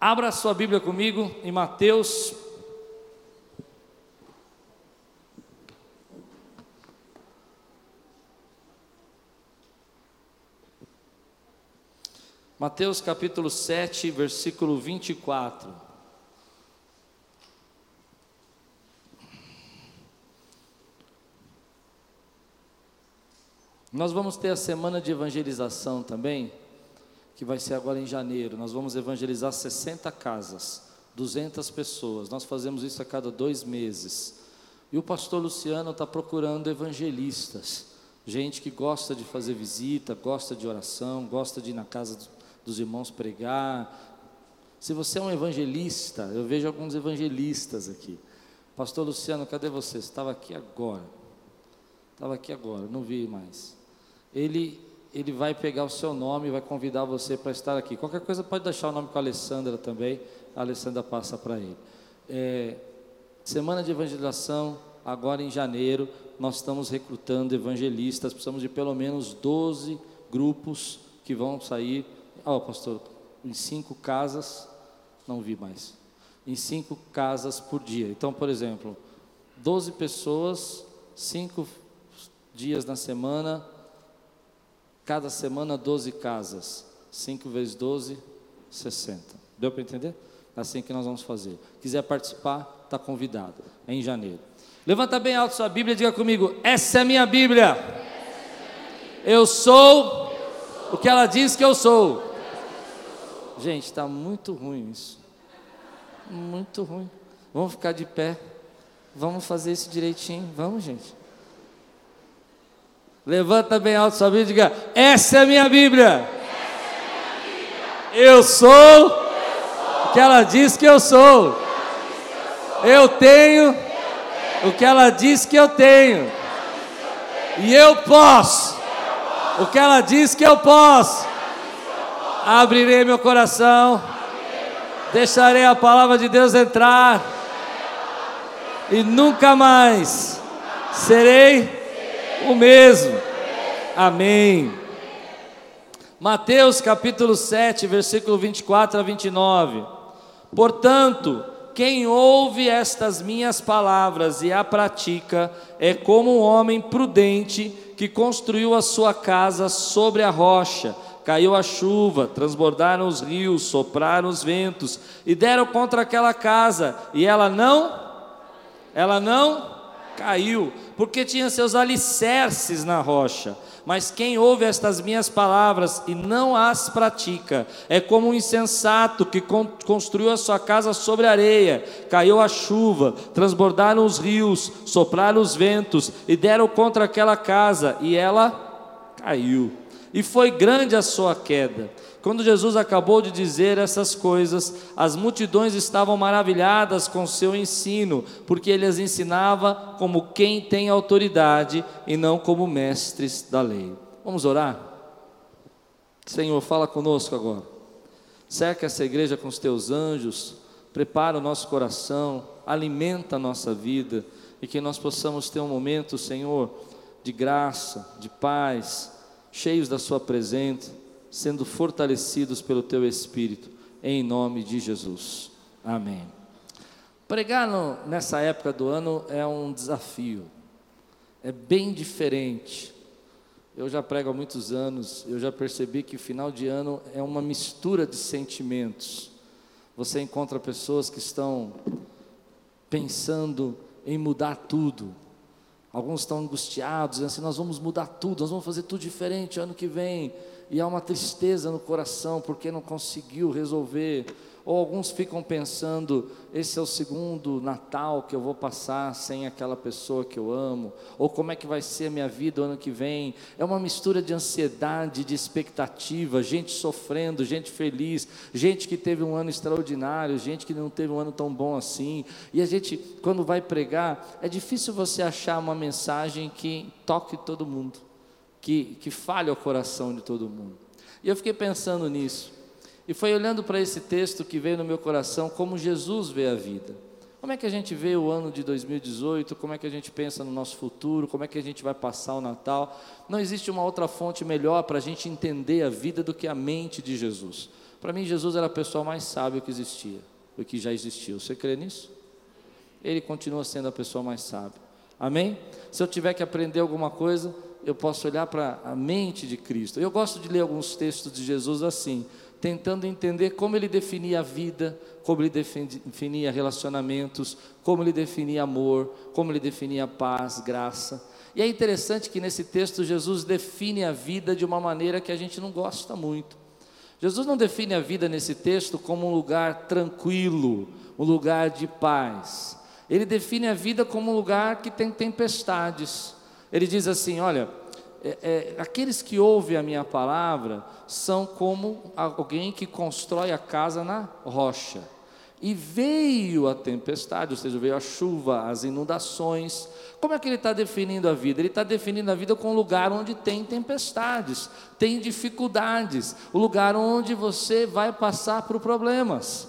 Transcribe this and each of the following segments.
Abra sua Bíblia comigo em Mateus. Mateus capítulo 7, versículo 24. Nós vamos ter a semana de evangelização também que vai ser agora em janeiro. Nós vamos evangelizar 60 casas, 200 pessoas. Nós fazemos isso a cada dois meses. E o pastor Luciano está procurando evangelistas, gente que gosta de fazer visita, gosta de oração, gosta de ir na casa dos irmãos pregar. Se você é um evangelista, eu vejo alguns evangelistas aqui. Pastor Luciano, cadê você? Estava aqui agora. Estava aqui agora, não vi mais. Ele ele vai pegar o seu nome e vai convidar você para estar aqui. Qualquer coisa pode deixar o nome com a Alessandra também, a Alessandra passa para ele. É, semana de evangelização, agora em janeiro, nós estamos recrutando evangelistas, precisamos de pelo menos 12 grupos que vão sair, ó oh, pastor, em cinco casas, não vi mais, em cinco casas por dia. Então, por exemplo, 12 pessoas, cinco dias na semana, Cada semana 12 casas. 5 vezes 12, 60. Deu para entender? É assim que nós vamos fazer. Quiser participar, está convidado. É em janeiro. Levanta bem alto sua Bíblia e diga comigo: Essa é minha Bíblia. Eu sou o que ela diz que eu sou. Gente, está muito ruim isso. Muito ruim. Vamos ficar de pé. Vamos fazer isso direitinho. Vamos, gente. Levanta bem alto sua Bíblia e diga: Essa é a minha Bíblia. Eu sou o que ela diz que eu sou. Eu tenho o que ela diz que eu tenho. E eu posso o que ela diz que eu posso. Abrirei meu coração. Deixarei a palavra de Deus entrar. E nunca mais serei o mesmo. Amém. Mateus capítulo 7, versículo 24 a 29. Portanto, quem ouve estas minhas palavras e a pratica é como um homem prudente que construiu a sua casa sobre a rocha. Caiu a chuva, transbordaram os rios, sopraram os ventos e deram contra aquela casa, e ela não, ela não caiu, porque tinha seus alicerces na rocha. Mas quem ouve estas minhas palavras e não as pratica, é como um insensato que construiu a sua casa sobre areia, caiu a chuva, transbordaram os rios, sopraram os ventos e deram contra aquela casa, e ela caiu. E foi grande a sua queda. Quando Jesus acabou de dizer essas coisas, as multidões estavam maravilhadas com seu ensino, porque ele as ensinava como quem tem autoridade e não como mestres da lei. Vamos orar? Senhor, fala conosco agora. Cerca essa igreja com os teus anjos, prepara o nosso coração, alimenta a nossa vida e que nós possamos ter um momento, Senhor, de graça, de paz, cheios da Sua presença sendo fortalecidos pelo teu Espírito, em nome de Jesus. Amém. Pregar no, nessa época do ano é um desafio, é bem diferente. Eu já prego há muitos anos, eu já percebi que final de ano é uma mistura de sentimentos. Você encontra pessoas que estão pensando em mudar tudo. Alguns estão angustiados, assim: nós vamos mudar tudo, nós vamos fazer tudo diferente ano que vem e há uma tristeza no coração porque não conseguiu resolver. Ou alguns ficam pensando: esse é o segundo Natal que eu vou passar sem aquela pessoa que eu amo, ou como é que vai ser a minha vida o ano que vem. É uma mistura de ansiedade, de expectativa, gente sofrendo, gente feliz, gente que teve um ano extraordinário, gente que não teve um ano tão bom assim. E a gente, quando vai pregar, é difícil você achar uma mensagem que toque todo mundo que, que falha o coração de todo mundo. E eu fiquei pensando nisso. E foi olhando para esse texto que veio no meu coração como Jesus vê a vida. Como é que a gente vê o ano de 2018? Como é que a gente pensa no nosso futuro? Como é que a gente vai passar o Natal? Não existe uma outra fonte melhor para a gente entender a vida do que a mente de Jesus Para mim, Jesus era a pessoa mais sábia que existia, o que já existiu. Você crê nisso? Ele continua sendo a pessoa mais sábia. Amém? Se eu tiver que aprender alguma coisa, eu posso olhar para a mente de Cristo. Eu gosto de ler alguns textos de Jesus assim, tentando entender como ele definia a vida, como ele definia relacionamentos, como ele definia amor, como ele definia paz, graça. E é interessante que nesse texto Jesus define a vida de uma maneira que a gente não gosta muito. Jesus não define a vida nesse texto como um lugar tranquilo, um lugar de paz. Ele define a vida como um lugar que tem tempestades. Ele diz assim: olha, é, é, aqueles que ouvem a minha palavra são como alguém que constrói a casa na rocha. E veio a tempestade, ou seja, veio a chuva, as inundações. Como é que ele está definindo a vida? Ele está definindo a vida com um lugar onde tem tempestades, tem dificuldades, o lugar onde você vai passar por problemas.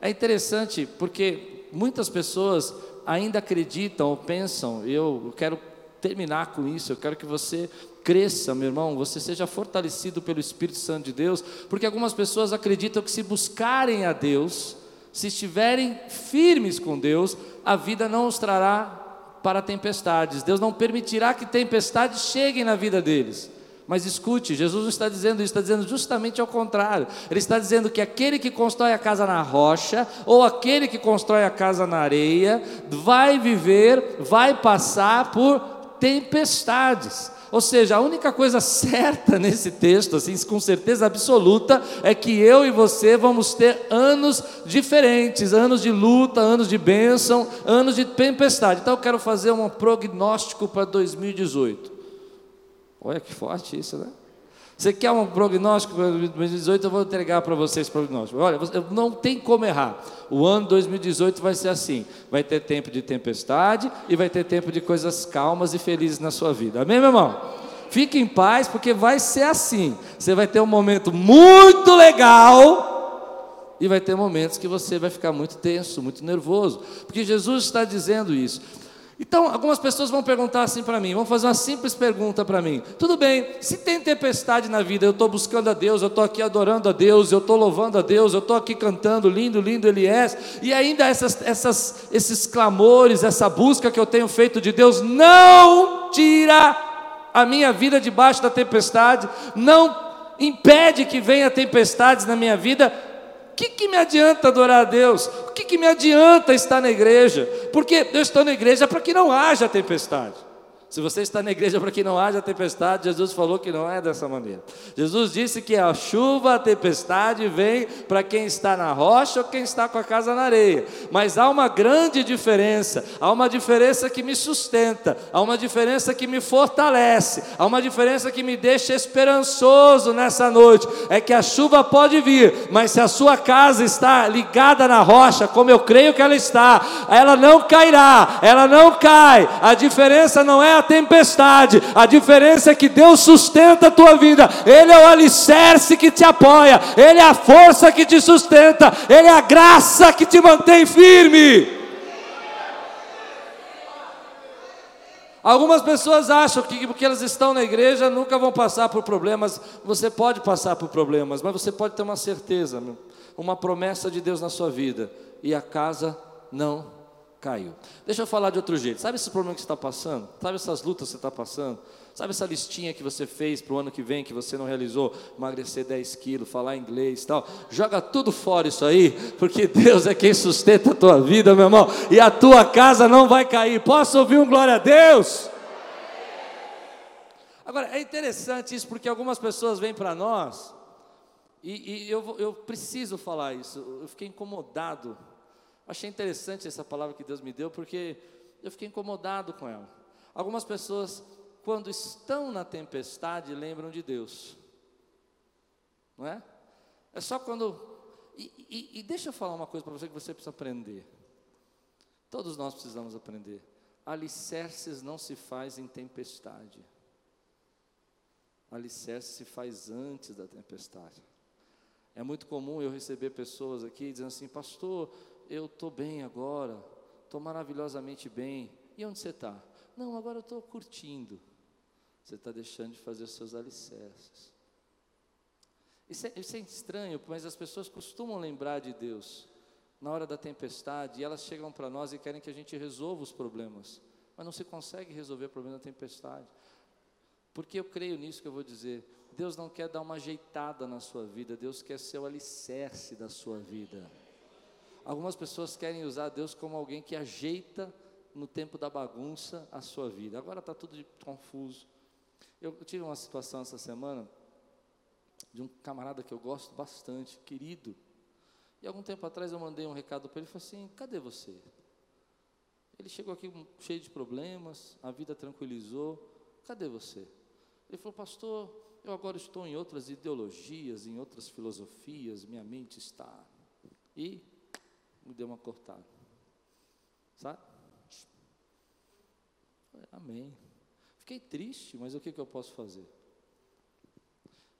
É interessante porque muitas pessoas ainda acreditam ou pensam, eu quero terminar com isso, eu quero que você cresça, meu irmão, você seja fortalecido pelo Espírito Santo de Deus, porque algumas pessoas acreditam que se buscarem a Deus, se estiverem firmes com Deus, a vida não os trará para tempestades. Deus não permitirá que tempestades cheguem na vida deles. Mas escute, Jesus não está dizendo isso, está dizendo justamente ao contrário. Ele está dizendo que aquele que constrói a casa na rocha, ou aquele que constrói a casa na areia, vai viver, vai passar por tempestades. Ou seja, a única coisa certa nesse texto, assim, com certeza absoluta, é que eu e você vamos ter anos diferentes, anos de luta, anos de bênção, anos de tempestade. Então eu quero fazer um prognóstico para 2018. Olha que forte isso, né? Você quer um prognóstico para 2018? Eu vou entregar para vocês prognóstico. Olha, não tem como errar. O ano 2018 vai ser assim: vai ter tempo de tempestade e vai ter tempo de coisas calmas e felizes na sua vida. Amém, meu irmão? Fique em paz, porque vai ser assim. Você vai ter um momento muito legal e vai ter momentos que você vai ficar muito tenso, muito nervoso, porque Jesus está dizendo isso. Então, algumas pessoas vão perguntar assim para mim, vão fazer uma simples pergunta para mim. Tudo bem, se tem tempestade na vida, eu estou buscando a Deus, eu estou aqui adorando a Deus, eu estou louvando a Deus, eu estou aqui cantando, lindo, lindo Ele é, e ainda essas, essas, esses clamores, essa busca que eu tenho feito de Deus, não tira a minha vida debaixo da tempestade, não impede que venha tempestades na minha vida, que, que me adianta adorar a Deus? O que, que me adianta estar na igreja? Porque eu estou na igreja para que não haja tempestade. Se você está na igreja para que não haja tempestade, Jesus falou que não é dessa maneira. Jesus disse que a chuva, a tempestade vem para quem está na rocha ou quem está com a casa na areia. Mas há uma grande diferença, há uma diferença que me sustenta, há uma diferença que me fortalece, há uma diferença que me deixa esperançoso nessa noite. É que a chuva pode vir, mas se a sua casa está ligada na rocha, como eu creio que ela está, ela não cairá, ela não cai. A diferença não é a tempestade, a diferença é que Deus sustenta a tua vida, Ele é o alicerce que te apoia, Ele é a força que te sustenta, Ele é a graça que te mantém firme. Algumas pessoas acham que porque elas estão na igreja nunca vão passar por problemas. Você pode passar por problemas, mas você pode ter uma certeza, uma promessa de Deus na sua vida, e a casa não caiu. Deixa eu falar de outro jeito. Sabe esse problema que você está passando? Sabe essas lutas que você está passando? Sabe essa listinha que você fez para o ano que vem que você não realizou? Emagrecer 10 quilos, falar inglês e tal. Joga tudo fora isso aí, porque Deus é quem sustenta a tua vida, meu irmão. E a tua casa não vai cair. Posso ouvir um glória a Deus? Agora, é interessante isso porque algumas pessoas vêm para nós, e, e eu, eu preciso falar isso, eu fiquei incomodado Achei interessante essa palavra que Deus me deu, porque eu fiquei incomodado com ela. Algumas pessoas, quando estão na tempestade, lembram de Deus, não é? É só quando. E, e, e deixa eu falar uma coisa para você que você precisa aprender. Todos nós precisamos aprender. Alicerces não se faz em tempestade. Alicerce se faz antes da tempestade. É muito comum eu receber pessoas aqui dizendo assim, pastor, eu estou bem agora, estou maravilhosamente bem. E onde você está? Não, agora eu estou curtindo. Você está deixando de fazer os seus alicerces. Isso é, isso é estranho, mas as pessoas costumam lembrar de Deus na hora da tempestade e elas chegam para nós e querem que a gente resolva os problemas, mas não se consegue resolver o problema da tempestade. Porque eu creio nisso que eu vou dizer. Deus não quer dar uma ajeitada na sua vida, Deus quer ser o alicerce da sua vida. Algumas pessoas querem usar Deus como alguém que ajeita no tempo da bagunça a sua vida. Agora está tudo confuso. Eu tive uma situação essa semana de um camarada que eu gosto bastante, querido. E algum tempo atrás eu mandei um recado para ele falei assim: cadê você? Ele chegou aqui cheio de problemas, a vida tranquilizou. Cadê você? Ele falou, pastor, eu agora estou em outras ideologias, em outras filosofias, minha mente está. E me deu uma cortada. Sabe? Amém. Fiquei triste, mas o que, que eu posso fazer?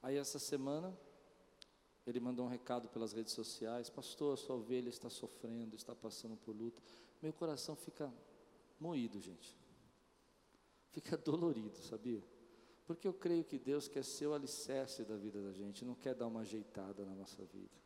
Aí essa semana, ele mandou um recado pelas redes sociais: Pastor, a sua ovelha está sofrendo, está passando por luta. Meu coração fica moído, gente. Fica dolorido, sabia? Porque eu creio que Deus quer ser o alicerce da vida da gente, não quer dar uma ajeitada na nossa vida.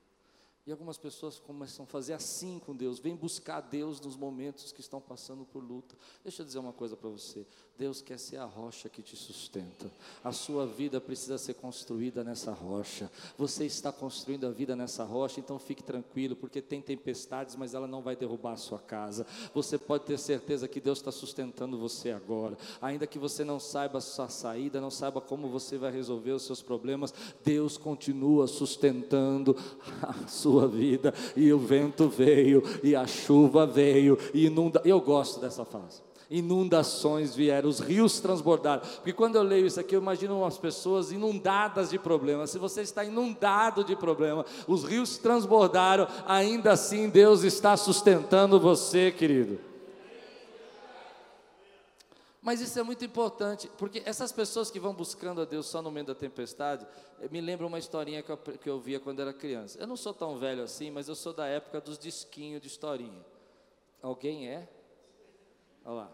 E algumas pessoas começam a fazer assim com Deus, vem buscar Deus nos momentos que estão passando por luta. Deixa eu dizer uma coisa para você: Deus quer ser a rocha que te sustenta. A sua vida precisa ser construída nessa rocha. Você está construindo a vida nessa rocha, então fique tranquilo, porque tem tempestades, mas ela não vai derrubar a sua casa. Você pode ter certeza que Deus está sustentando você agora, ainda que você não saiba a sua saída, não saiba como você vai resolver os seus problemas. Deus continua sustentando a sua sua vida, e o vento veio, e a chuva veio, e inunda. Eu gosto dessa fase. Inundações vieram, os rios transbordaram. Porque quando eu leio isso aqui, eu imagino umas pessoas inundadas de problemas. Se você está inundado de problema, os rios transbordaram, ainda assim Deus está sustentando você, querido. Mas isso é muito importante, porque essas pessoas que vão buscando a Deus só no meio da tempestade, eh, me lembra uma historinha que eu, que eu via quando era criança. Eu não sou tão velho assim, mas eu sou da época dos disquinhos de historinha. Alguém é? Olha lá.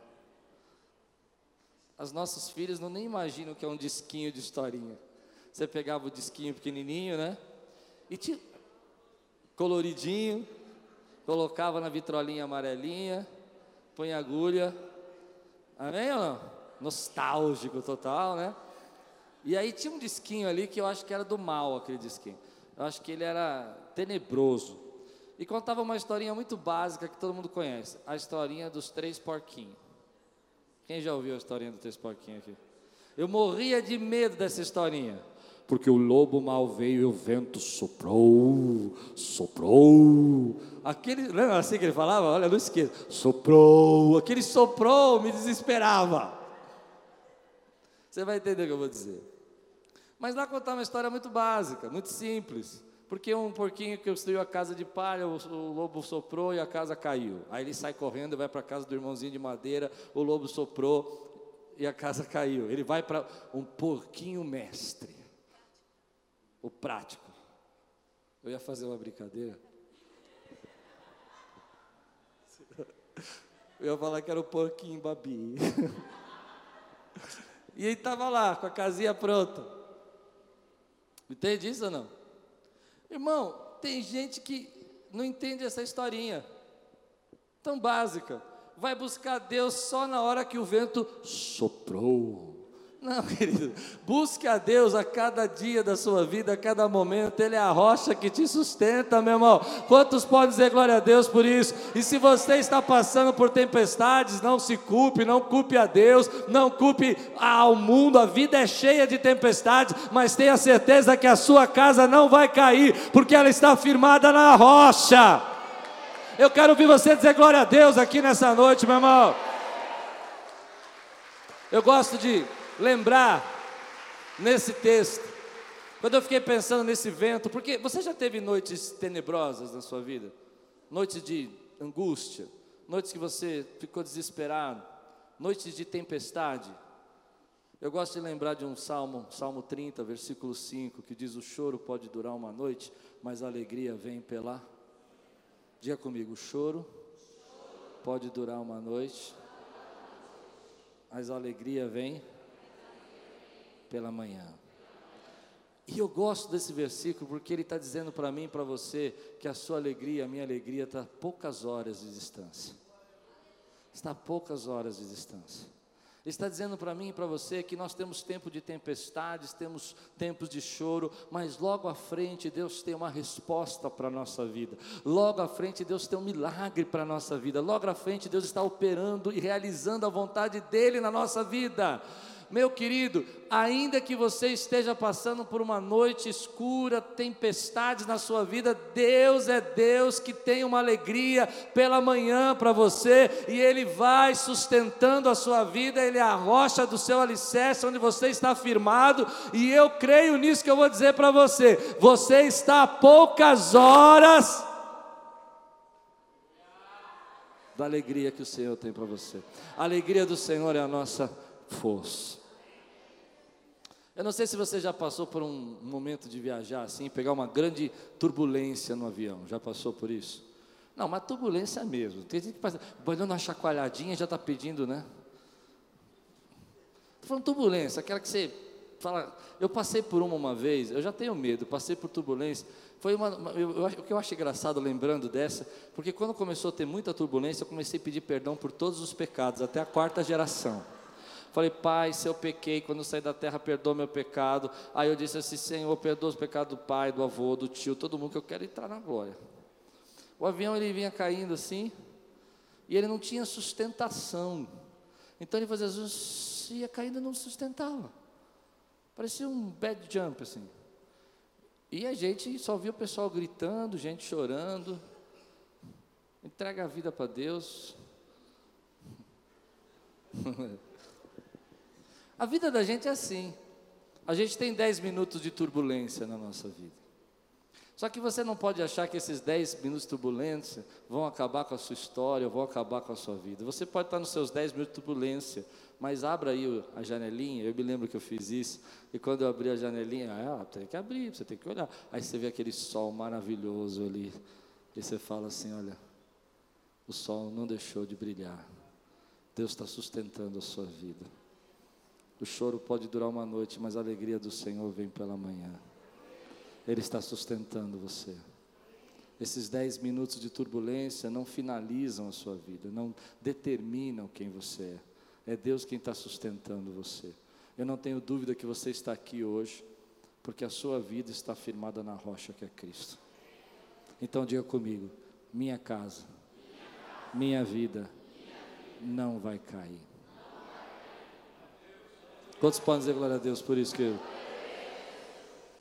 As nossas filhas não nem imaginam o que é um disquinho de historinha. Você pegava o disquinho pequenininho, né? E tinha coloridinho, colocava na vitrolinha amarelinha, põe agulha, Amém ou não? Nostálgico total, né? E aí tinha um disquinho ali que eu acho que era do mal, aquele disquinho. Eu acho que ele era tenebroso. E contava uma historinha muito básica que todo mundo conhece. A historinha dos três porquinhos. Quem já ouviu a historinha dos três porquinhos aqui? Eu morria de medo dessa historinha porque o lobo mal veio e o vento soprou, soprou. Aquele, lembra assim que ele falava? Olha, não esqueça, soprou, aquele soprou me desesperava. Você vai entender o que eu vou dizer. Mas lá contar uma história muito básica, muito simples. Porque um porquinho que construiu a casa de palha, o, o, lobo soprou e a casa caiu. Aí ele sai correndo e vai para a casa do irmãozinho de madeira, o lobo soprou e a casa caiu. Ele vai para um porquinho mestre o prático. Eu ia fazer uma brincadeira. Eu ia falar que era o porquinho babi. E ele estava lá, com a casinha pronta. Entende isso ou não? Irmão, tem gente que não entende essa historinha. Tão básica. Vai buscar Deus só na hora que o vento soprou. Não, querido, busque a Deus a cada dia da sua vida, a cada momento, Ele é a rocha que te sustenta, meu irmão. Quantos podem dizer glória a Deus por isso? E se você está passando por tempestades, não se culpe, não culpe a Deus, não culpe ao mundo, a vida é cheia de tempestades, mas tenha certeza que a sua casa não vai cair, porque ela está firmada na rocha. Eu quero ouvir você dizer glória a Deus aqui nessa noite, meu irmão. Eu gosto de lembrar nesse texto, quando eu fiquei pensando nesse vento, porque você já teve noites tenebrosas na sua vida? Noites de angústia, noites que você ficou desesperado, noites de tempestade. Eu gosto de lembrar de um salmo, Salmo 30, versículo 5, que diz: O choro pode durar uma noite, mas a alegria vem pela. Diga comigo: o choro pode durar uma noite, mas a alegria vem pela manhã. E eu gosto desse versículo porque ele está dizendo para mim e para você que a sua alegria, a minha alegria está a poucas horas de distância. Está a poucas horas de distância. Ele está dizendo para mim e para você que nós temos tempo de tempestades, temos tempos de choro, mas logo à frente Deus tem uma resposta para a nossa vida. Logo à frente Deus tem um milagre para a nossa vida. Logo à frente Deus está operando e realizando a vontade dele na nossa vida. Meu querido, ainda que você esteja passando por uma noite escura, tempestades na sua vida, Deus é Deus que tem uma alegria pela manhã para você e Ele vai sustentando a sua vida, Ele é a rocha do seu alicerce, onde você está firmado, e eu creio nisso que eu vou dizer para você: você está a poucas horas da alegria que o Senhor tem para você. A alegria do Senhor é a nossa força. Eu não sei se você já passou por um momento de viajar assim, pegar uma grande turbulência no avião. Já passou por isso? Não, mas turbulência mesmo. Tem gente que passa, dando uma chacoalhadinha já está pedindo, né? Estou falando turbulência, aquela que você fala. Eu passei por uma uma vez, eu já tenho medo, passei por turbulência. Foi uma, eu, eu, o que eu acho engraçado lembrando dessa, porque quando começou a ter muita turbulência, eu comecei a pedir perdão por todos os pecados, até a quarta geração. Falei, Pai, se eu pequei, quando eu saí da terra, perdoa meu pecado. Aí eu disse assim, Senhor, perdoa os pecados do pai, do avô, do tio, todo mundo que eu quero entrar na glória. O avião ele vinha caindo assim, e ele não tinha sustentação. Então ele fazia assim, ia caindo não sustentava. Parecia um bad jump assim. E a gente só via o pessoal gritando, gente chorando. Entrega a vida para Deus. A vida da gente é assim. A gente tem 10 minutos de turbulência na nossa vida. Só que você não pode achar que esses 10 minutos de turbulência vão acabar com a sua história, vão acabar com a sua vida. Você pode estar nos seus 10 minutos de turbulência, mas abra aí a janelinha. Eu me lembro que eu fiz isso, e quando eu abri a janelinha, ah, tem que abrir, você tem que olhar. Aí você vê aquele sol maravilhoso ali, e você fala assim: olha, o sol não deixou de brilhar, Deus está sustentando a sua vida. O choro pode durar uma noite, mas a alegria do Senhor vem pela manhã. Ele está sustentando você. Esses dez minutos de turbulência não finalizam a sua vida, não determinam quem você é. É Deus quem está sustentando você. Eu não tenho dúvida que você está aqui hoje, porque a sua vida está firmada na rocha que é Cristo. Então diga comigo: minha casa, minha vida não vai cair. Quantos podem dizer glória a Deus por isso, que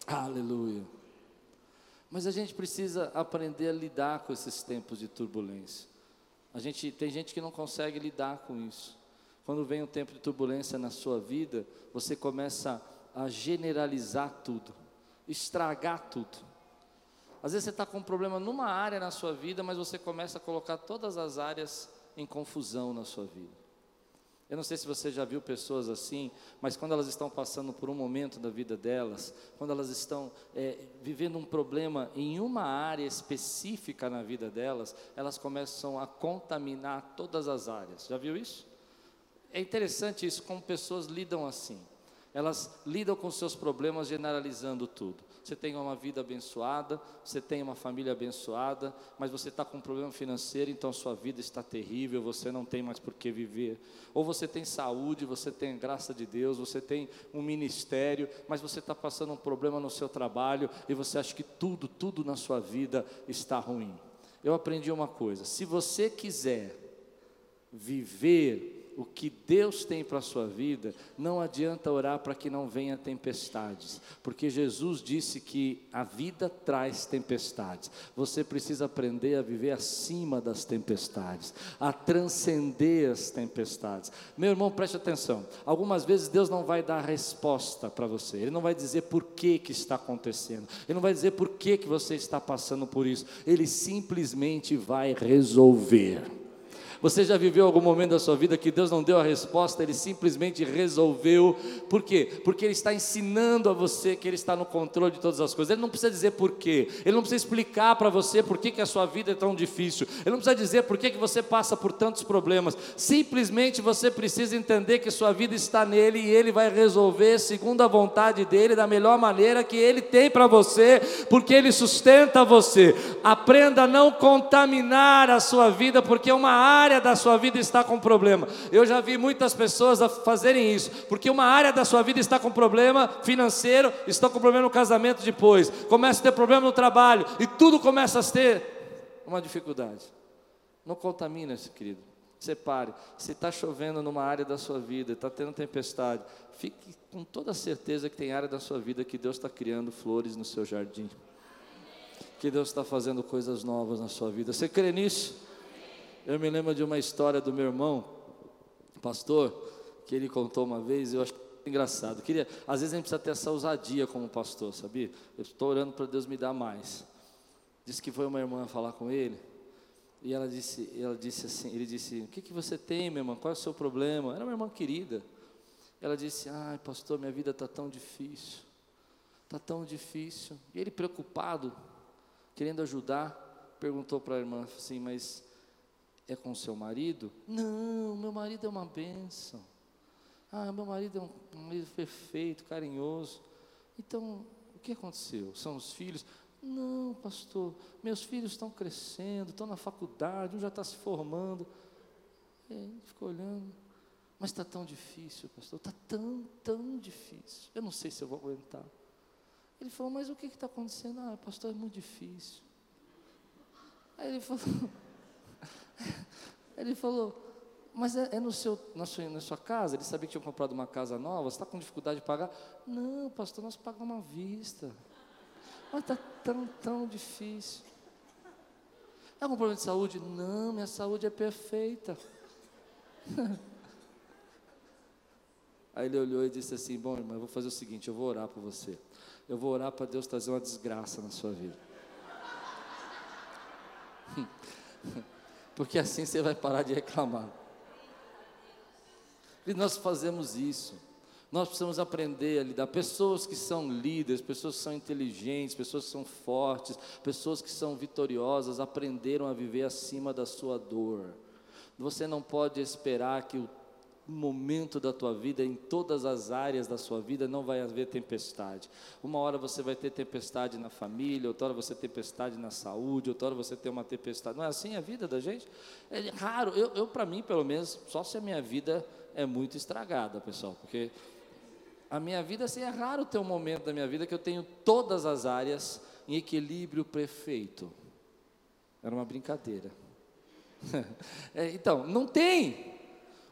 Aleluia. Mas a gente precisa aprender a lidar com esses tempos de turbulência. A gente tem gente que não consegue lidar com isso. Quando vem um tempo de turbulência na sua vida, você começa a generalizar tudo, estragar tudo. Às vezes você está com um problema numa área na sua vida, mas você começa a colocar todas as áreas em confusão na sua vida. Eu não sei se você já viu pessoas assim, mas quando elas estão passando por um momento da vida delas, quando elas estão é, vivendo um problema em uma área específica na vida delas, elas começam a contaminar todas as áreas. Já viu isso? É interessante isso, como pessoas lidam assim. Elas lidam com seus problemas generalizando tudo você tem uma vida abençoada, você tem uma família abençoada, mas você está com um problema financeiro, então sua vida está terrível, você não tem mais por que viver. Ou você tem saúde, você tem graça de Deus, você tem um ministério, mas você está passando um problema no seu trabalho e você acha que tudo, tudo na sua vida está ruim. Eu aprendi uma coisa: se você quiser viver o que Deus tem para a sua vida, não adianta orar para que não venha tempestades, porque Jesus disse que a vida traz tempestades. Você precisa aprender a viver acima das tempestades, a transcender as tempestades. Meu irmão, preste atenção. Algumas vezes Deus não vai dar resposta para você. Ele não vai dizer por que que está acontecendo. Ele não vai dizer por que que você está passando por isso. Ele simplesmente vai resolver. Você já viveu algum momento da sua vida que Deus não deu a resposta, Ele simplesmente resolveu. Por quê? Porque Ele está ensinando a você que Ele está no controle de todas as coisas. Ele não precisa dizer por quê, Ele não precisa explicar para você por que, que a sua vida é tão difícil, Ele não precisa dizer por que, que você passa por tantos problemas. Simplesmente você precisa entender que sua vida está nele e Ele vai resolver segundo a vontade dEle, da melhor maneira que Ele tem para você, porque Ele sustenta você. Aprenda a não contaminar a sua vida, porque uma área da sua vida está com problema. Eu já vi muitas pessoas fazerem isso, porque uma área da sua vida está com problema financeiro, estão com problema no casamento depois, começa a ter problema no trabalho, e tudo começa a ter uma dificuldade. Não contamina esse querido. Separe. Se está chovendo numa área da sua vida, está tendo tempestade, fique com toda certeza que tem área da sua vida que Deus está criando flores no seu jardim que Deus está fazendo coisas novas na sua vida. Você crê nisso? Eu me lembro de uma história do meu irmão, pastor, que ele contou uma vez, eu acho engraçado. Queria, às vezes a gente precisa ter essa ousadia como pastor, sabia? Eu estou orando para Deus me dar mais. Disse que foi uma irmã falar com ele, e ela disse, ela disse assim, ele disse: "O que que você tem, minha irmã? Qual é o seu problema?" Era uma irmã querida. Ela disse: "Ai, pastor, minha vida está tão difícil. Está tão difícil." E ele preocupado, querendo ajudar, perguntou para a irmã assim: Mas é com seu marido? Não, meu marido é uma benção. Ah, meu marido é um, marido perfeito, carinhoso. Então, o que aconteceu? São os filhos? Não, pastor, meus filhos estão crescendo, estão na faculdade, um já está se formando. É, ele ficou olhando. Mas está tão difícil, pastor, está tão, tão difícil. Eu não sei se eu vou aguentar. Ele falou, mas o que está acontecendo? Ah, pastor, é muito difícil. Aí ele falou, ele falou, mas é, é, no seu, na, sua, na sua casa? Ele sabia que tinha comprado uma casa nova, você está com dificuldade de pagar? Não, pastor, nós pagamos à vista. Mas está tão, tão difícil. É algum problema de saúde? Não, minha saúde é perfeita. Aí ele olhou e disse assim: Bom, irmão, eu vou fazer o seguinte: eu vou orar por você eu vou orar para Deus trazer uma desgraça na sua vida. Porque assim você vai parar de reclamar. E nós fazemos isso. Nós precisamos aprender a lidar. Pessoas que são líderes, pessoas que são inteligentes, pessoas que são fortes, pessoas que são vitoriosas, aprenderam a viver acima da sua dor. Você não pode esperar que o momento da tua vida, em todas as áreas da sua vida, não vai haver tempestade. Uma hora você vai ter tempestade na família, outra hora você tem tempestade na saúde, outra hora você tem uma tempestade. Não é assim a vida da gente? É raro. Eu, eu para mim, pelo menos, só se a minha vida é muito estragada, pessoal, porque a minha vida, assim, é raro ter um momento da minha vida que eu tenho todas as áreas em equilíbrio perfeito. Era uma brincadeira. é, então, não tem.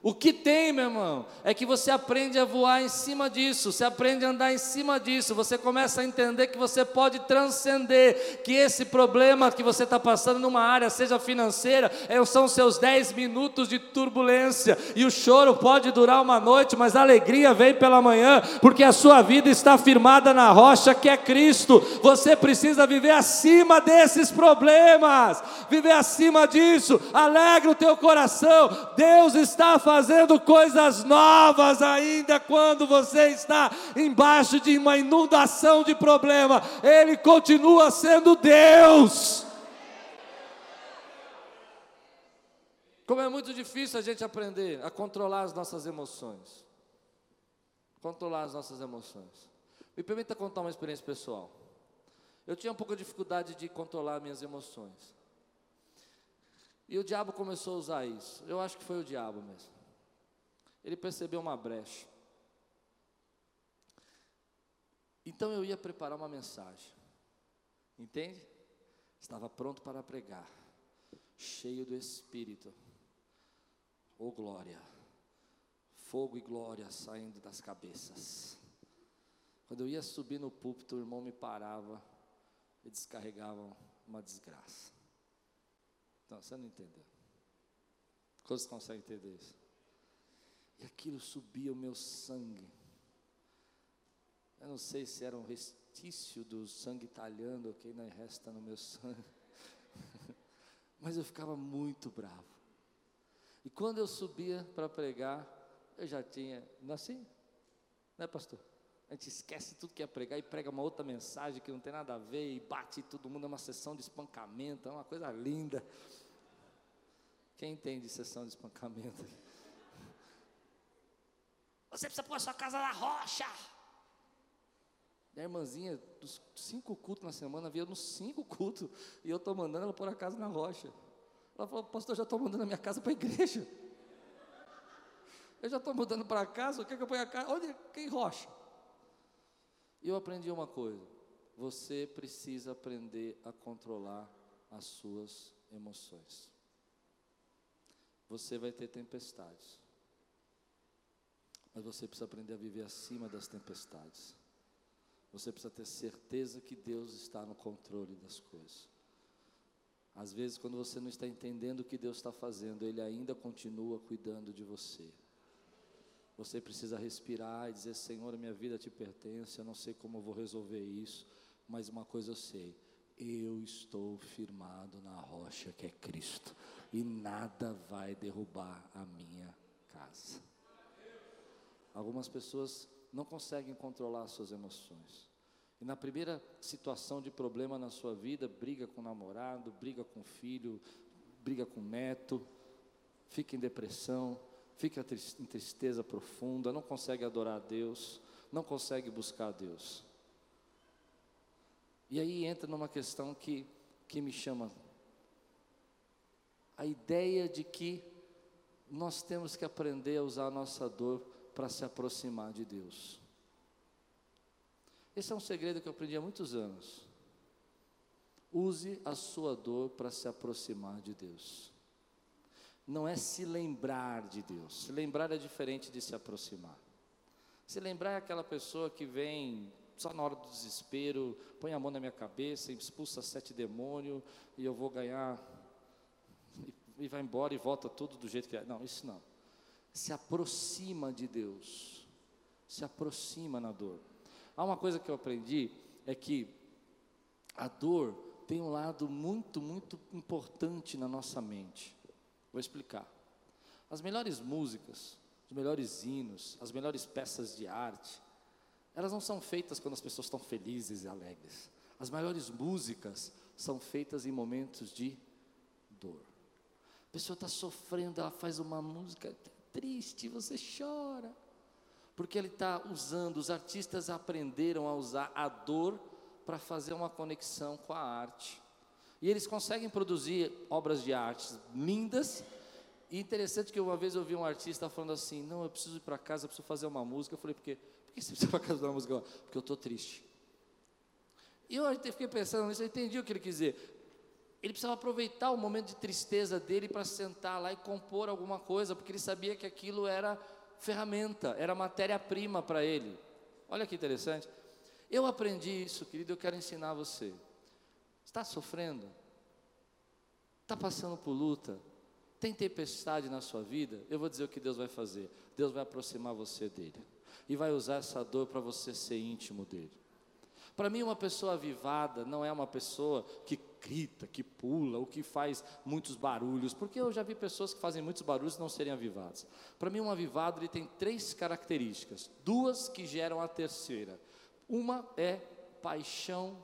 O que tem, meu irmão, é que você aprende a voar em cima disso, você aprende a andar em cima disso, você começa a entender que você pode transcender, que esse problema que você está passando numa área, seja financeira, é, são seus 10 minutos de turbulência, e o choro pode durar uma noite, mas a alegria vem pela manhã, porque a sua vida está firmada na rocha que é Cristo. Você precisa viver acima desses problemas, viver acima disso, alegra o teu coração, Deus está fazendo fazendo coisas novas ainda quando você está embaixo de uma inundação de problema. Ele continua sendo Deus. Como é muito difícil a gente aprender a controlar as nossas emoções. Controlar as nossas emoções. Me permita contar uma experiência pessoal. Eu tinha um pouco de dificuldade de controlar minhas emoções. E o diabo começou a usar isso. Eu acho que foi o diabo mesmo ele percebeu uma brecha. Então eu ia preparar uma mensagem, entende? Estava pronto para pregar, cheio do Espírito, oh glória, fogo e glória saindo das cabeças. Quando eu ia subir no púlpito, o irmão me parava e descarregava uma desgraça. Então, você não entendeu. Quantos conseguem entender isso? E aquilo subia o meu sangue. Eu não sei se era um restício do sangue italiano que ainda resta no meu sangue. Mas eu ficava muito bravo. E quando eu subia para pregar, eu já tinha, não é assim? Né, pastor? A gente esquece tudo que é pregar e prega uma outra mensagem que não tem nada a ver e bate todo mundo, é uma sessão de espancamento, é uma coisa linda. Quem entende sessão de espancamento? Você precisa pôr a sua casa na rocha. Minha irmãzinha, dos cinco cultos na semana, via nos cinco cultos, e eu estou mandando ela pôr a casa na rocha. Ela falou, pastor, já estou mandando a minha casa para a igreja. Eu já estou mudando para casa, o que, eu ponho a casa? Onde? Quem rocha? E eu aprendi uma coisa: você precisa aprender a controlar as suas emoções. Você vai ter tempestades, mas você precisa aprender a viver acima das tempestades. Você precisa ter certeza que Deus está no controle das coisas. Às vezes, quando você não está entendendo o que Deus está fazendo, Ele ainda continua cuidando de você. Você precisa respirar e dizer: Senhor, minha vida te pertence, eu não sei como vou resolver isso, mas uma coisa eu sei: eu estou firmado na rocha que é Cristo, e nada vai derrubar a minha casa. Algumas pessoas não conseguem controlar suas emoções. E na primeira situação de problema na sua vida, briga com o namorado, briga com o filho, briga com o neto, fica em depressão, fica em tristeza profunda, não consegue adorar a Deus, não consegue buscar a Deus. E aí entra numa questão que, que me chama a ideia de que nós temos que aprender a usar a nossa dor para se aproximar de Deus. Esse é um segredo que eu aprendi há muitos anos. Use a sua dor para se aproximar de Deus não é se lembrar de Deus. Se lembrar é diferente de se aproximar. Se lembrar é aquela pessoa que vem só na hora do desespero, põe a mão na minha cabeça, expulsa sete demônios e eu vou ganhar e, vai embora e volta tudo do jeito que é. Não, isso não. Se aproxima de Deus. Se aproxima na dor. Há uma coisa que eu aprendi é que a dor tem um lado muito, muito importante na nossa mente. Vou explicar. As melhores músicas, os melhores hinos, as melhores peças de arte, elas não são feitas quando as pessoas estão felizes e alegres. As melhores músicas são feitas em momentos de dor. A pessoa está sofrendo, ela faz uma música triste, você chora. Porque ele está usando, os artistas aprenderam a usar a dor para fazer uma conexão com a arte. E eles conseguem produzir obras de arte lindas. E interessante que uma vez eu vi um artista falando assim: Não, eu preciso ir para casa, eu preciso fazer uma música. Eu falei: Por quê? Por que você precisa ir para casa fazer uma música? Porque eu estou triste. E eu fiquei pensando nisso, eu entendi o que ele quis dizer. Ele precisava aproveitar o momento de tristeza dele para sentar lá e compor alguma coisa, porque ele sabia que aquilo era ferramenta, era matéria-prima para ele. Olha que interessante. Eu aprendi isso, querido, eu quero ensinar você. Está sofrendo? Está passando por luta? Tem tempestade na sua vida? Eu vou dizer o que Deus vai fazer. Deus vai aproximar você dele. E vai usar essa dor para você ser íntimo dele. Para mim, uma pessoa avivada não é uma pessoa que grita, que pula, ou que faz muitos barulhos, porque eu já vi pessoas que fazem muitos barulhos e não serem avivadas. Para mim, um avivado ele tem três características, duas que geram a terceira. Uma é paixão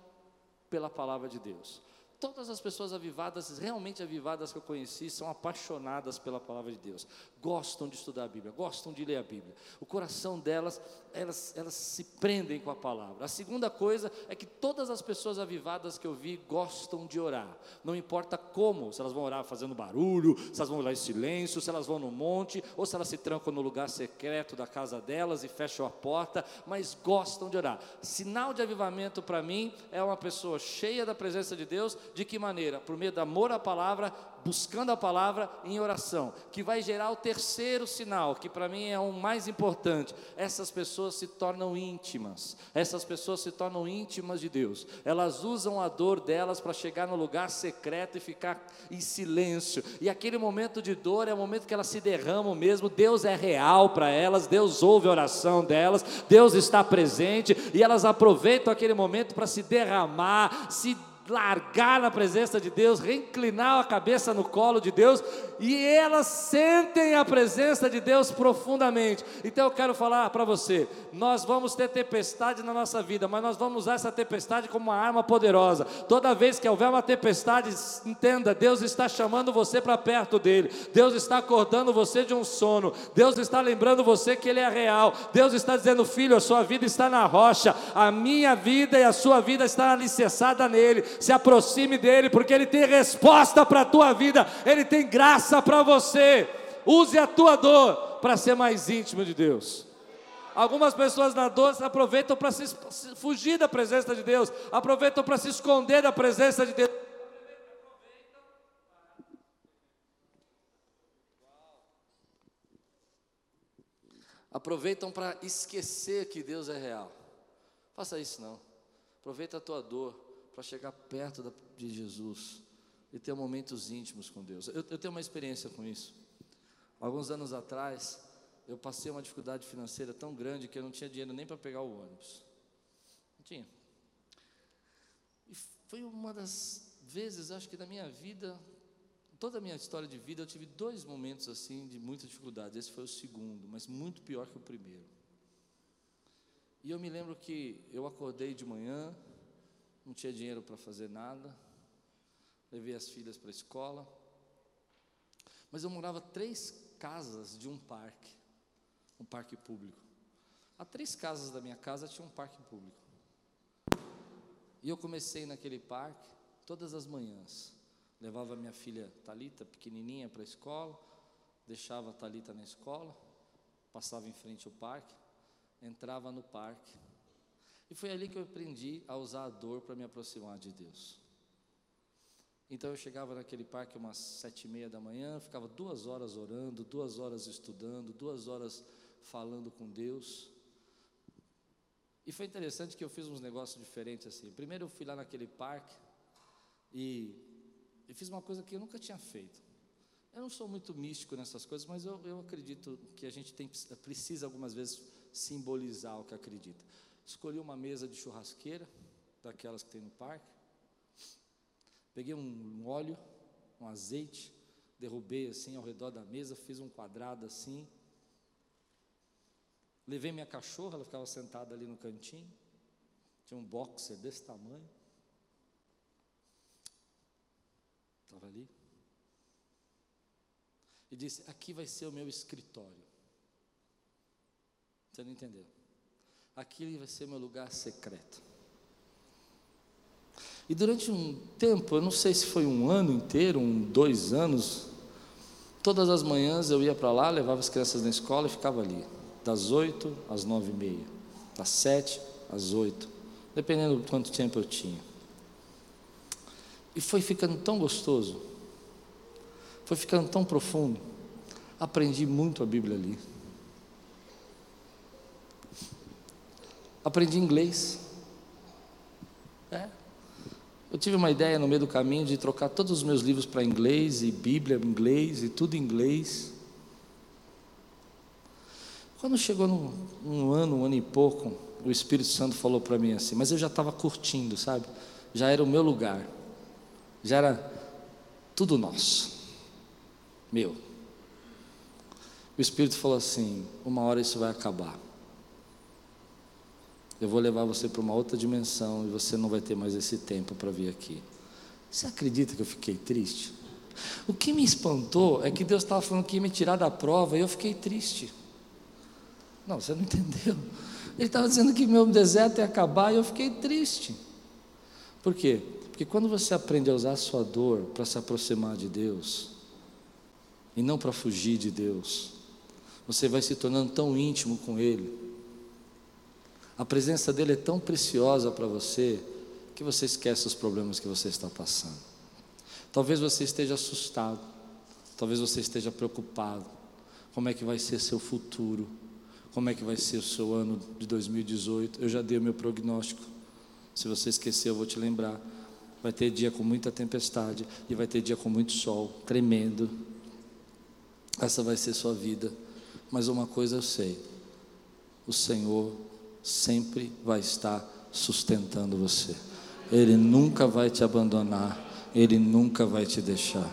pela palavra de Deus. Todas as pessoas avivadas, realmente avivadas que eu conheci, são apaixonadas pela palavra de Deus, gostam de estudar a Bíblia, gostam de ler a Bíblia. O coração delas, elas, elas se prendem com a palavra. A segunda coisa é que todas as pessoas avivadas que eu vi gostam de orar, não importa como, se elas vão orar fazendo barulho, se elas vão orar em silêncio, se elas vão no monte, ou se elas se trancam no lugar secreto da casa delas e fecham a porta, mas gostam de orar. Sinal de avivamento para mim é uma pessoa cheia da presença de Deus de que maneira? Por meio do amor à palavra, buscando a palavra em oração, que vai gerar o terceiro sinal, que para mim é o mais importante. Essas pessoas se tornam íntimas, essas pessoas se tornam íntimas de Deus. Elas usam a dor delas para chegar no lugar secreto e ficar em silêncio. E aquele momento de dor é o momento que elas se derramam mesmo. Deus é real para elas, Deus ouve a oração delas, Deus está presente e elas aproveitam aquele momento para se derramar, se largar na presença de Deus, reinclinar a cabeça no colo de Deus, e elas sentem a presença de Deus profundamente. Então eu quero falar para você: nós vamos ter tempestade na nossa vida, mas nós vamos usar essa tempestade como uma arma poderosa. Toda vez que houver uma tempestade, entenda, Deus está chamando você para perto dele, Deus está acordando você de um sono, Deus está lembrando você que ele é real, Deus está dizendo, filho, a sua vida está na rocha, a minha vida e a sua vida está alicerçada nele se aproxime dele, porque ele tem resposta para a tua vida, ele tem graça para você. Use a tua dor para ser mais íntimo de Deus. Algumas pessoas na dor aproveitam para se fugir da presença de Deus, aproveitam para se esconder da presença de Deus. Aproveitam para esquecer que Deus é real. Faça isso não. Aproveita a tua dor para chegar perto de Jesus e ter momentos íntimos com Deus. Eu, eu tenho uma experiência com isso. Alguns anos atrás, eu passei uma dificuldade financeira tão grande que eu não tinha dinheiro nem para pegar o ônibus. Não tinha. E foi uma das vezes, acho que da minha vida, toda a minha história de vida, eu tive dois momentos assim de muita dificuldade. Esse foi o segundo, mas muito pior que o primeiro. E eu me lembro que eu acordei de manhã, não tinha dinheiro para fazer nada, levei as filhas para a escola, mas eu morava três casas de um parque, um parque público. A três casas da minha casa tinha um parque público. E eu comecei naquele parque todas as manhãs. Levava minha filha Talita, pequenininha, para a escola, deixava a Talita na escola, passava em frente ao parque, entrava no parque, e foi ali que eu aprendi a usar a dor para me aproximar de Deus. Então eu chegava naquele parque umas sete e meia da manhã, ficava duas horas orando, duas horas estudando, duas horas falando com Deus. E foi interessante que eu fiz uns negócios diferentes assim. Primeiro eu fui lá naquele parque e, e fiz uma coisa que eu nunca tinha feito. Eu não sou muito místico nessas coisas, mas eu, eu acredito que a gente tem, precisa algumas vezes simbolizar o que acredita. Escolhi uma mesa de churrasqueira, daquelas que tem no parque. Peguei um óleo, um azeite, derrubei assim ao redor da mesa, fiz um quadrado assim. Levei minha cachorra, ela ficava sentada ali no cantinho. Tinha um boxer desse tamanho. Estava ali. E disse: Aqui vai ser o meu escritório. Você não entendeu? Aquele vai ser meu lugar secreto. E durante um tempo, eu não sei se foi um ano inteiro, um, dois anos, todas as manhãs eu ia para lá, levava as crianças na escola e ficava ali, das oito às nove e meia, das sete às oito, dependendo do quanto tempo eu tinha. E foi ficando tão gostoso, foi ficando tão profundo, aprendi muito a Bíblia ali. Aprendi inglês. É. Eu tive uma ideia no meio do caminho de trocar todos os meus livros para inglês, e Bíblia em inglês, e tudo em inglês. Quando chegou num, um ano, um ano e pouco, o Espírito Santo falou para mim assim, mas eu já estava curtindo, sabe? Já era o meu lugar, já era tudo nosso, meu. O Espírito falou assim: uma hora isso vai acabar eu vou levar você para uma outra dimensão e você não vai ter mais esse tempo para vir aqui. Você acredita que eu fiquei triste? O que me espantou é que Deus estava falando que ia me tirar da prova e eu fiquei triste. Não, você não entendeu. Ele estava dizendo que meu deserto ia acabar e eu fiquei triste. Por quê? Porque quando você aprende a usar a sua dor para se aproximar de Deus, e não para fugir de Deus, você vai se tornando tão íntimo com Ele, a presença dele é tão preciosa para você que você esquece os problemas que você está passando. Talvez você esteja assustado, talvez você esteja preocupado. Como é que vai ser seu futuro? Como é que vai ser o seu ano de 2018? Eu já dei o meu prognóstico. Se você esqueceu, eu vou te lembrar. Vai ter dia com muita tempestade e vai ter dia com muito sol, tremendo. Essa vai ser sua vida. Mas uma coisa eu sei: o Senhor sempre vai estar sustentando você. Ele nunca vai te abandonar, Ele nunca vai te deixar.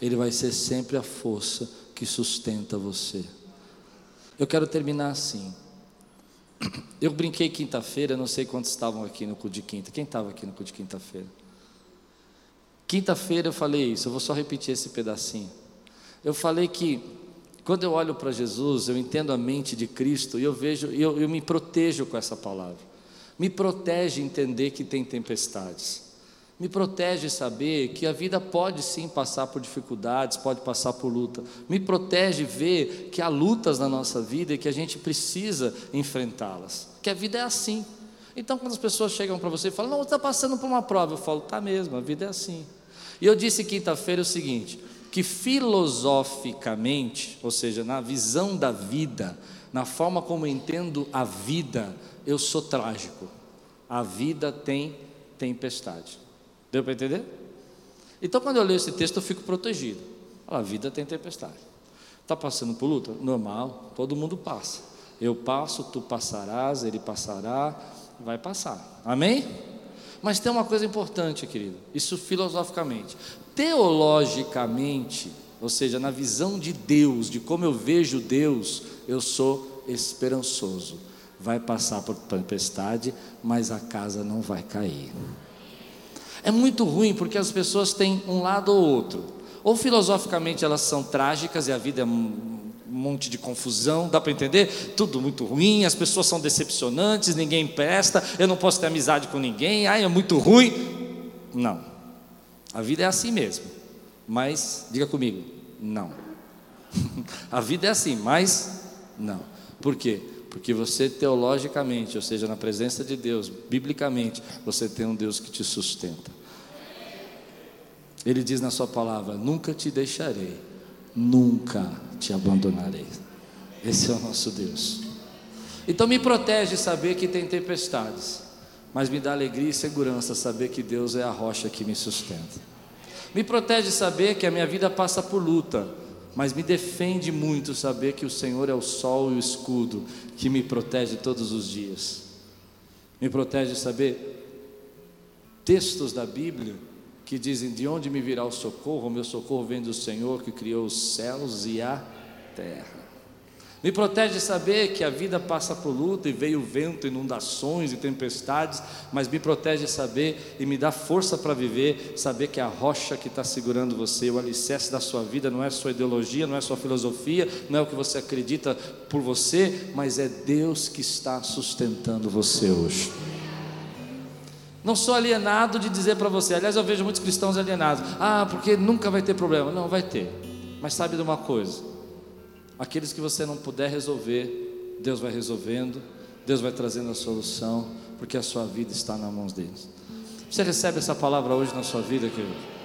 Ele vai ser sempre a força que sustenta você. Eu quero terminar assim. Eu brinquei quinta-feira, não sei quantos estavam aqui no culto de quinta. Quem estava aqui no culto de quinta-feira? Quinta-feira eu falei isso, eu vou só repetir esse pedacinho. Eu falei que quando eu olho para Jesus, eu entendo a mente de Cristo e eu vejo, eu, eu me protejo com essa palavra. Me protege entender que tem tempestades. Me protege saber que a vida pode sim passar por dificuldades, pode passar por luta. Me protege ver que há lutas na nossa vida e que a gente precisa enfrentá-las. Que a vida é assim. Então, quando as pessoas chegam para você e falam, não, você está passando por uma prova, eu falo, tá mesmo, a vida é assim. E eu disse quinta-feira o seguinte: que filosoficamente, ou seja, na visão da vida, na forma como entendo a vida, eu sou trágico. A vida tem tempestade. Deu para entender? Então, quando eu leio esse texto, eu fico protegido. A vida tem tempestade. Está passando por luta? Normal, todo mundo passa. Eu passo, tu passarás, ele passará, vai passar. Amém? Mas tem uma coisa importante, querido, isso filosoficamente. Teologicamente, ou seja, na visão de Deus, de como eu vejo Deus, eu sou esperançoso. Vai passar por tempestade, mas a casa não vai cair. É muito ruim porque as pessoas têm um lado ou outro. Ou filosoficamente elas são trágicas e a vida é um monte de confusão, dá para entender? Tudo muito ruim, as pessoas são decepcionantes, ninguém presta, eu não posso ter amizade com ninguém, ai, é muito ruim. Não. A vida é assim mesmo. Mas diga comigo, não. a vida é assim, mas não. Por quê? Porque você teologicamente, ou seja, na presença de Deus, biblicamente, você tem um Deus que te sustenta. Ele diz na sua palavra: Nunca te deixarei, nunca te abandonarei. Esse é o nosso Deus. Então me protege saber que tem tempestades, mas me dá alegria e segurança saber que Deus é a rocha que me sustenta. Me protege saber que a minha vida passa por luta, mas me defende muito saber que o Senhor é o sol e o escudo que me protege todos os dias. Me protege saber textos da Bíblia que dizem: De onde me virá o socorro? O meu socorro vem do Senhor que criou os céus e a terra. Me protege saber que a vida passa por luta e veio vento, inundações e tempestades, mas me protege saber e me dá força para viver, saber que a rocha que está segurando você, o alicerce da sua vida, não é sua ideologia, não é sua filosofia, não é o que você acredita por você, mas é Deus que está sustentando você hoje. Não sou alienado de dizer para você, aliás, eu vejo muitos cristãos alienados, ah, porque nunca vai ter problema. Não, vai ter, mas sabe de uma coisa? Aqueles que você não puder resolver, Deus vai resolvendo, Deus vai trazendo a solução, porque a sua vida está nas mãos deles. Você recebe essa palavra hoje na sua vida, querido?